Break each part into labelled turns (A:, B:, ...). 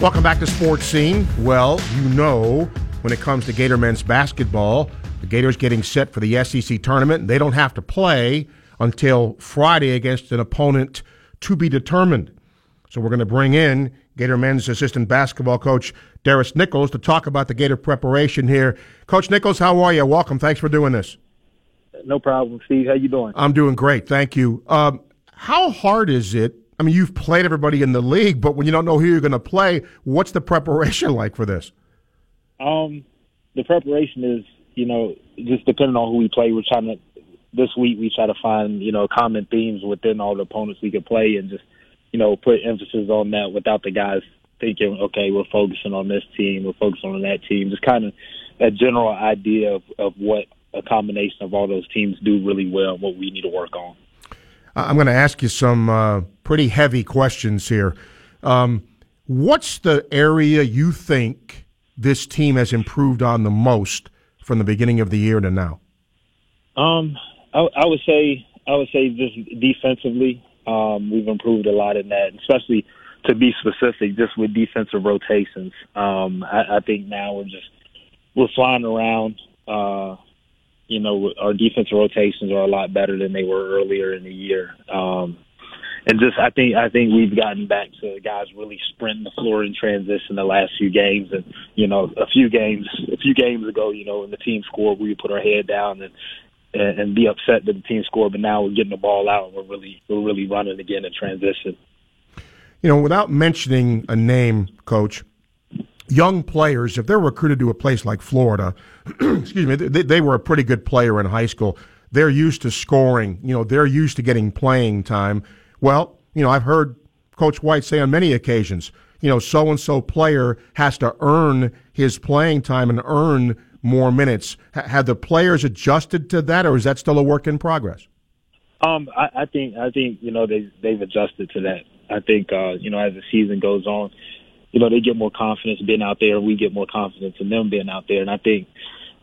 A: Welcome back to Sports Scene. Well, you know, when it comes to Gator men's basketball, the Gators getting set for the SEC tournament. They don't have to play until Friday against an opponent to be determined. So we're going to bring in Gator men's assistant basketball coach Darris Nichols to talk about the Gator preparation here. Coach Nichols, how are you? Welcome. Thanks for doing this.
B: No problem, Steve. How you doing?
A: I'm doing great. Thank you. Um, how hard is it I mean, you've played everybody in the league, but when you don't know who you're going to play, what's the preparation like for this?
B: Um, the preparation is, you know, just depending on who we play. We're trying to this week we try to find, you know, common themes within all the opponents we could play, and just, you know, put emphasis on that without the guys thinking, okay, we're focusing on this team, we're focusing on that team. Just kind of that general idea of, of what a combination of all those teams do really well, and what we need to work on.
A: I'm going to ask you some uh, pretty heavy questions here. Um, what's the area you think this team has improved on the most from the beginning of the year to now?
B: Um, I, I would say I would say just defensively, um, we've improved a lot in that, especially to be specific, just with defensive rotations. Um, I, I think now we're just we're flying around. Uh, you know, our defensive rotations are a lot better than they were earlier in the year. Um, and just I think I think we've gotten back to guys really sprinting the floor in transition the last few games, and you know a few games a few games ago, you know, when the team scored, we put our head down and and, and be upset that the team scored, but now we're getting the ball out and we're really we're really running again in transition.
A: You know, without mentioning a name, coach, young players, if they're recruited to a place like Florida, excuse me, they, they, were a pretty good player in high school. They're used to scoring. You know, they're used to getting playing time. Well, you know, I've heard Coach White say on many occasions, you know, so and so player has to earn his playing time and earn more minutes. H- have the players adjusted to that, or is that still a work in progress?
B: Um, I, I think I think you know they they've adjusted to that. I think uh, you know as the season goes on, you know, they get more confidence being out there. We get more confidence in them being out there. And I think,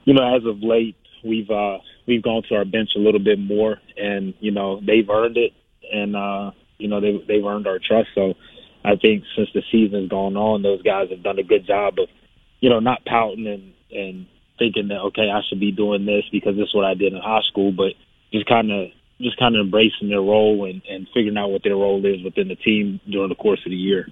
B: you know, as of late, we've uh, we've gone to our bench a little bit more, and you know, they've earned it, and uh, you know, they they've earned our trust. So, I think since the season's gone on, those guys have done a good job of, you know, not pouting and and thinking that okay, I should be doing this because this is what I did in high school, but just kind of just kind of embracing their role and, and figuring out what their role is within the team during the course of the year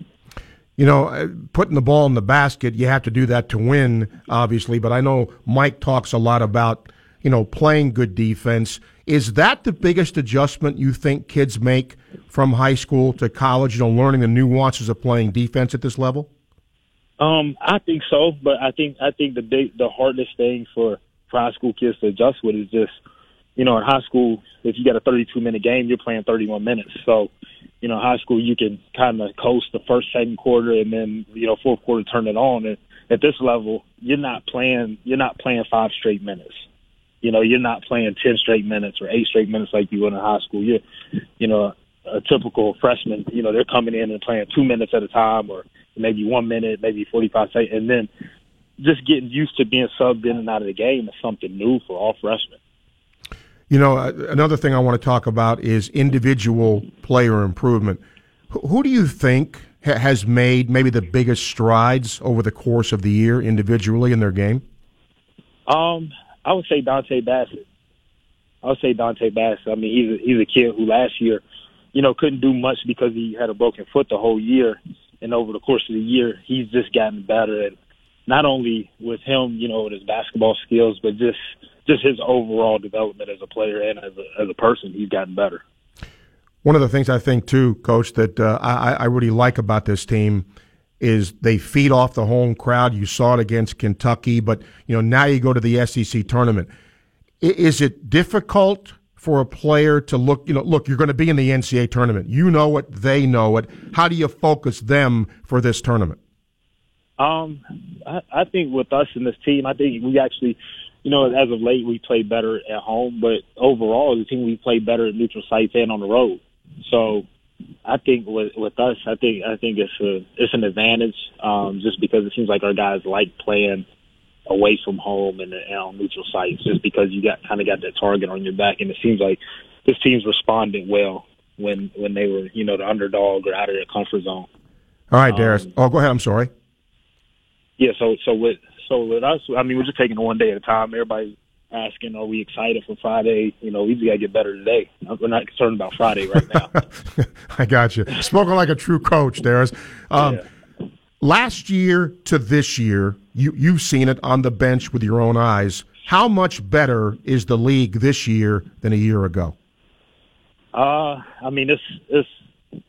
A: you know, uh, putting the ball in the basket, you have to do that to win, obviously. But I know Mike talks a lot about, you know, playing good defense. Is that the biggest adjustment you think kids make from high school to college, you know, learning the nuances of playing defense at this level?
B: Um, I think so, but I think I think the big, the hardest thing for, for high school kids to adjust with is just, you know, in high school, if you got a 32 minute game, you're playing 31 minutes. So you know, high school, you can kind of coast the first, second quarter, and then you know, fourth quarter, turn it on. And at this level, you're not playing. You're not playing five straight minutes. You know, you're not playing ten straight minutes or eight straight minutes like you would in high school. You're, you know, a typical freshman. You know, they're coming in and playing two minutes at a time, or maybe one minute, maybe forty-five seconds, and then just getting used to being subbed in and out of the game is something new for all freshmen.
A: You know, uh, another thing I want to talk about is individual player improvement. Who do you think has made maybe the biggest strides over the course of the year individually in their game?
B: Um, I would say Dontay Bassett. I would say Dontay Bassett. I mean, he's a, he's a kid who last year, you know, couldn't do much because he had a broken foot the whole year, and over the course of the year, he's just gotten better. And not only with him, you know, with his basketball skills, but just just his overall development as a player and as a, as a person, he's gotten better.
A: One of the things I think too, Coach, that uh, I, I really like about this team is they feed off the home crowd. You saw it against Kentucky, but you know now you go to the SEC tournament. Is it difficult for a player to look? You know, look, you're going to be in the NCAA tournament. You know it. They know it. How do you focus them for this tournament?
B: Um, I, I think with us in this team, I think we actually you know, as of late, we play better at home, but overall, the team we play better at neutral sites and on the road. So, I think with with us, I think I think it's a it's an advantage, um, just because it seems like our guys like playing away from home and, and on neutral sites, just because you got kind of got that target on your back, and it seems like this team's responded well when when they were you know the underdog or out of their comfort zone.
A: All right, Darius. Um, oh, go ahead. I'm sorry.
B: Yeah. So so with so with us, I mean, we're just taking it one day at a time. Everybody's asking, "Are we excited for Friday?" You know, we just got to get better today. We're not concerned about Friday right now.
A: I got you. Spoken like a true coach, Darius. Um, yeah. Last year to this year, you you've seen it on the bench with your own eyes. How much better is the league this year than a year ago?
B: Uh, I mean, it's it's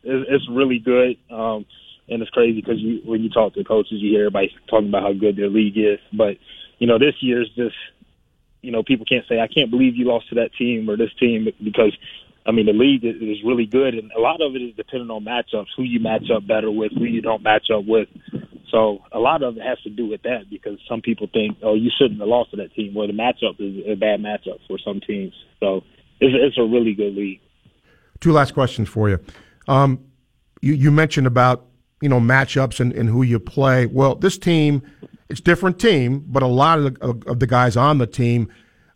B: it's really good. Um, and it's crazy because you, when you talk to coaches, you hear everybody talking about how good their league is. But you know, this year is just you know people can't say I can't believe you lost to that team or this team because I mean the league is, really good, and a lot of it is dependent on matchups, who you match up better with, who you don't match up with. So a lot of it has to do with that because some people think, oh, you shouldn't have lost to that team. Well, the matchup is a bad matchup for some teams. So it's, it's a really good league.
A: Two last questions for you. Um, you, you mentioned about you know matchups and, and who you play. Well, this team, it's different team, but a lot of the, of the guys on the team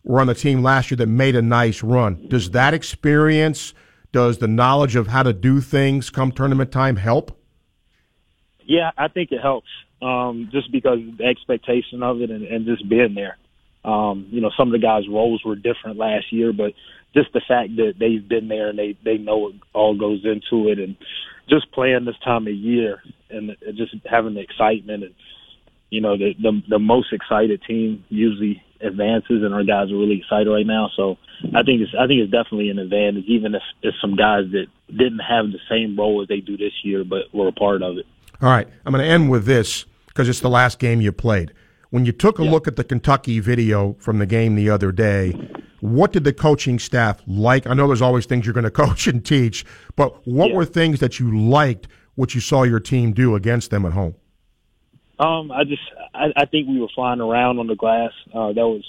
A: were on the team last year that made a nice run. Does that experience, does the knowledge of how to do things come tournament time help?
B: Yeah, I think it helps. Um, just because the expectation of it and, and just being there. Um, you know, some of the guys' roles were different last year, but just the fact that they've been there and they they know what all goes into it, and just playing this time of year and just having the excitement and you know the the, the most excited team usually advances, and our guys are really excited right now. So I think it's I think it's definitely an advantage, even if it's some guys that didn't have the same role as they do this year, but were a part of it.
A: All right, I'm going to end with this because it's the last game you played. When you took a yeah. look at the Kentucky video from the game the other day, what did the coaching staff like? I know there's always things you're going to coach and teach, but what yeah. were things that you liked what you saw your team do against them at home?
B: Um, I just I, I think we were flying around on the glass. Uh, that was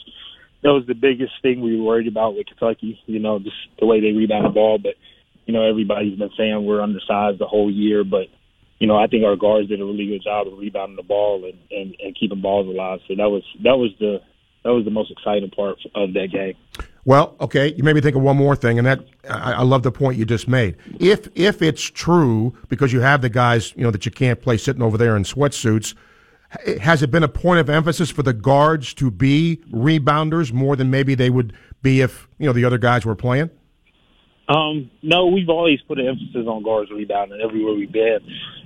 B: that was the biggest thing we were worried about with Kentucky. You know, just the way they rebound the ball. But you know, everybody's been saying we're undersized the whole year, but you know, I think our guards did a really good job of rebounding the ball and, and, and keeping balls alive. So that was that was the that was the most exciting part of that game.
A: Well, okay, you made me think of one more thing, and that I, I, love the point you just made. If if it's true, because you have the guys, you know, that you can't play sitting over there in sweatsuits, has it been a point of emphasis for the guards to be rebounders more than maybe they would be if you know the other guys were playing?
B: Um, no, we've always put an emphasis on guards rebounding everywhere we've been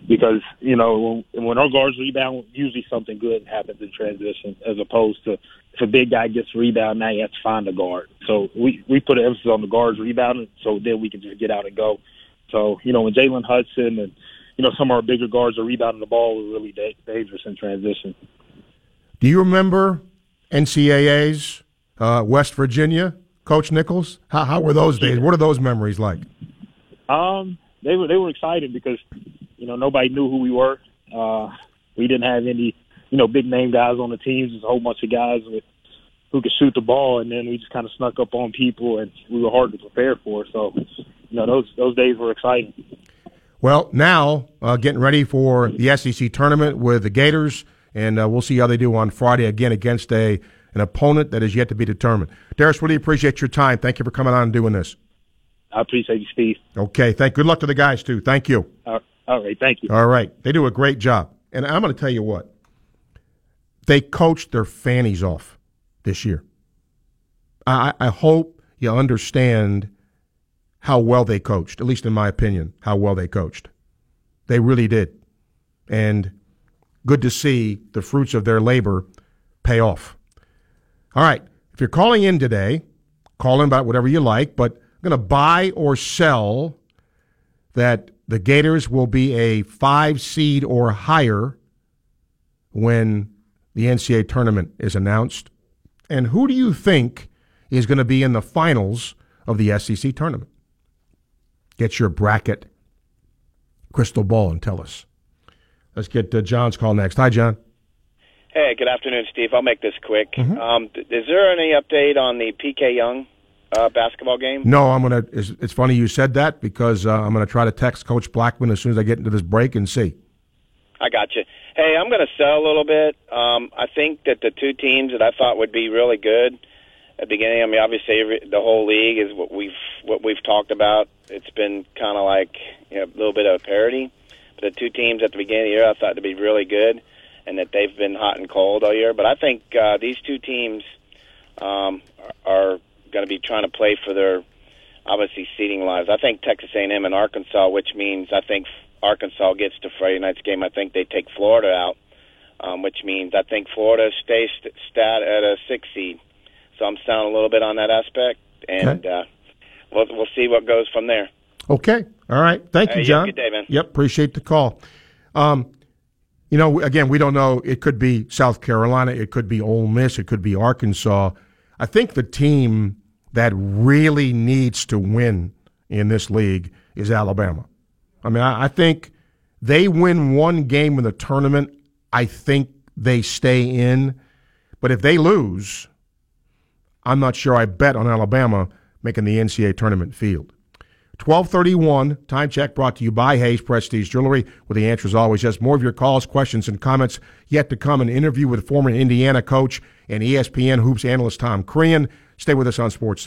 B: because, you know, when, when our guards rebound, usually something good happens in transition as opposed to if a big guy gets rebound, now you have to find a guard. So we, we put an emphasis on the guards rebounding so then we can just get out and go. So, you know, when Jalen Hudson and, you know, some of our bigger guards are rebounding the ball, we're really da- dangerous in transition.
A: Do you remember NCAA's uh, West Virginia? Coach Nichols? How, how were those days? What are those memories like?
B: Um, they were they were exciting because you know nobody knew who we were. Uh, we didn't have any you know big name guys on the teams. There's a whole bunch of guys with who could shoot the ball, and then we just kind of snuck up on people, and we were hard to prepare for. So, you know, those those days were exciting.
A: Well, now uh, getting ready for the SEC tournament with the Gators, and uh, we'll see how they do on Friday again against a an opponent that is yet to be determined. Darius, really appreciate your time. Thank you for coming on and doing this.
B: I appreciate you, Steve.
A: Okay. Thank. Good luck to the guys too. Thank you.
B: all right. Thank you.
A: All right. They do a great job, and I'm going to tell you what. They coached their fannies off this year. I, I hope you understand how well they coached, at least in my opinion, how well they coached. They really did. And good to see the fruits of their labor pay off. All right. If you're calling in today, call in about whatever you like, but I'm going to buy or sell that the Gators will be a five seed or higher when the NCAA tournament is announced. And who do you think is going to be in the finals of the SEC tournament? Get your bracket crystal ball and tell us. Let's get uh, John's call next. Hi, John.
C: Hey, good afternoon, Steve. I'll make this quick. Mm-hmm. Um, is there any update on the PK Yonge uh, basketball game?
A: No, I'm gonna. It's, it's funny you said that because uh, I'm gonna try to text Coach Blackman as soon as I get into this break and see.
C: I got you. Hey, I'm gonna sell a little bit. Um, I think that the two teams that I thought would be really good at the beginning. I mean, obviously every, the whole league is what we've what we've talked about. It's been kind of like you know, a little bit of a parody. But the two teams at the beginning of the year I thought to be really good, and that they've been hot and cold all year. But I think uh, these two teams um, are going to be trying to play for their obviously seeding lives. I think Texas A&M and Arkansas, which means I think Arkansas gets to Friday night's game. I think they take Florida out, um, which means I think Florida stays st- stat at a six seed. So I'm sound a little bit on that aspect, and
A: Okay.
C: uh, we'll we'll see what goes from there.
A: Okay. All right. Thank you, John.
C: good day, man.
A: Yep. Appreciate the call. Um, you know, again, we don't know. It could be South Carolina. It could be Ole Miss. It could be Arkansas. I think the team that really needs to win in this league is Alabama. I mean, I, I think they win one game in the tournament. I think they stay in. But if they lose, I'm not sure I bet on Alabama making the NCAA tournament field. 1231, time check brought to you by Hayes Prestige Jewelry, where the answer is always yes. More of your calls, questions, and comments yet to come. An interview with former Indiana coach and ESPN Hoops analyst Tom Crean. Stay with us on Sports.